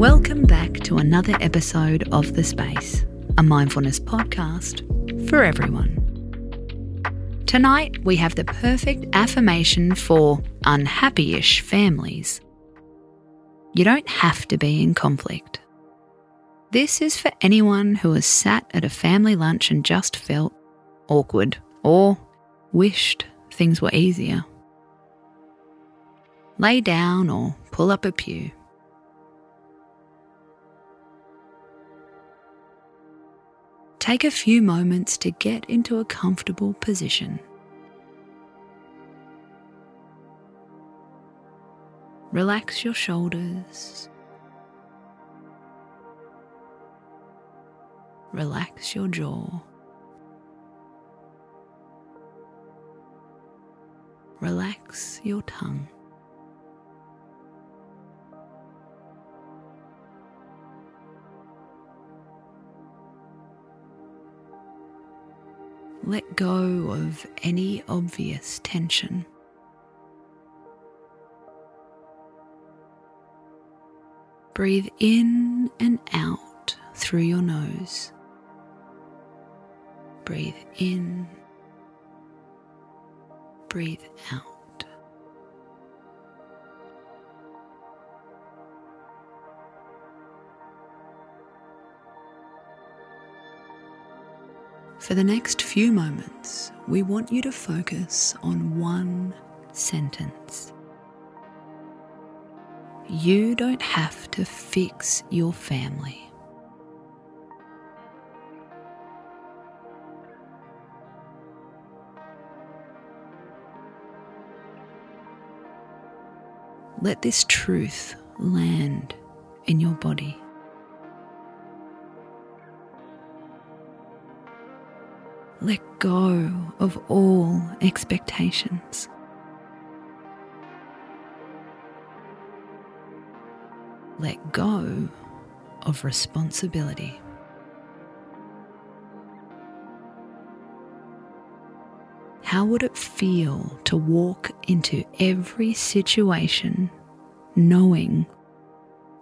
Welcome back to another episode of The Space, a mindfulness podcast for everyone. Tonight, we have the perfect affirmation for unhappy ish families. You don't have to be in conflict. This is for anyone who has sat at a family lunch and just felt awkward or wished things were easier. Lay down or pull up a pew. Take a few moments to get into a comfortable position. Relax your shoulders. Relax your jaw. Relax your tongue. Let go of any obvious tension. Breathe in and out through your nose. Breathe in, breathe out. For the next few moments, we want you to focus on one sentence. You don't have to fix your family. Let this truth land in your body. Let go of all expectations. Let go of responsibility. How would it feel to walk into every situation knowing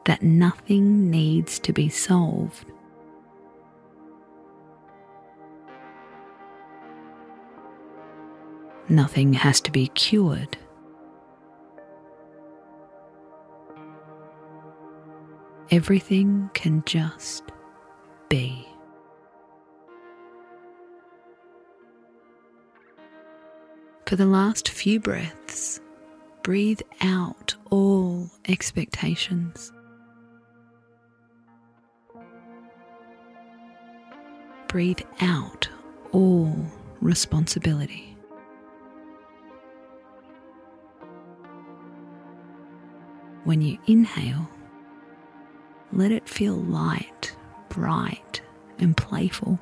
that nothing needs to be solved? Nothing has to be cured. Everything can just be. For the last few breaths, breathe out all expectations. Breathe out all responsibility. When you inhale, let it feel light, bright, and playful.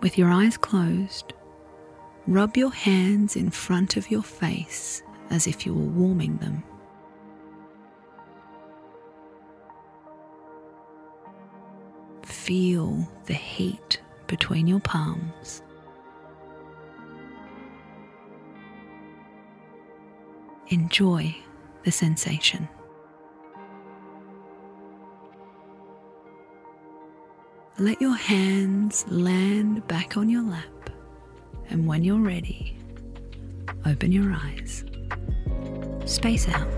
With your eyes closed, rub your hands in front of your face as if you were warming them. Feel the heat between your palms. Enjoy the sensation. Let your hands land back on your lap, and when you're ready, open your eyes. Space out.